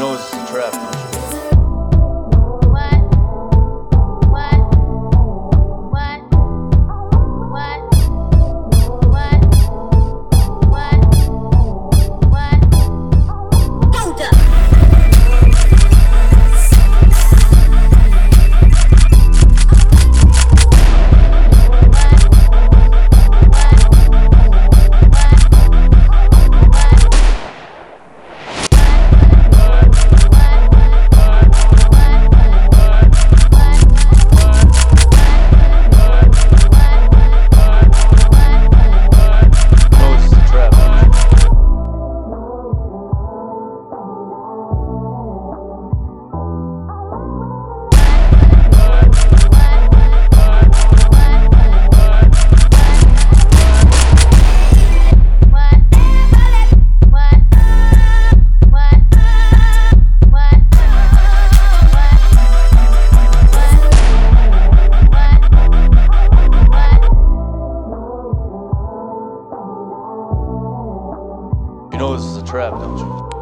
You know it's a trap, know this is a trap, don't you?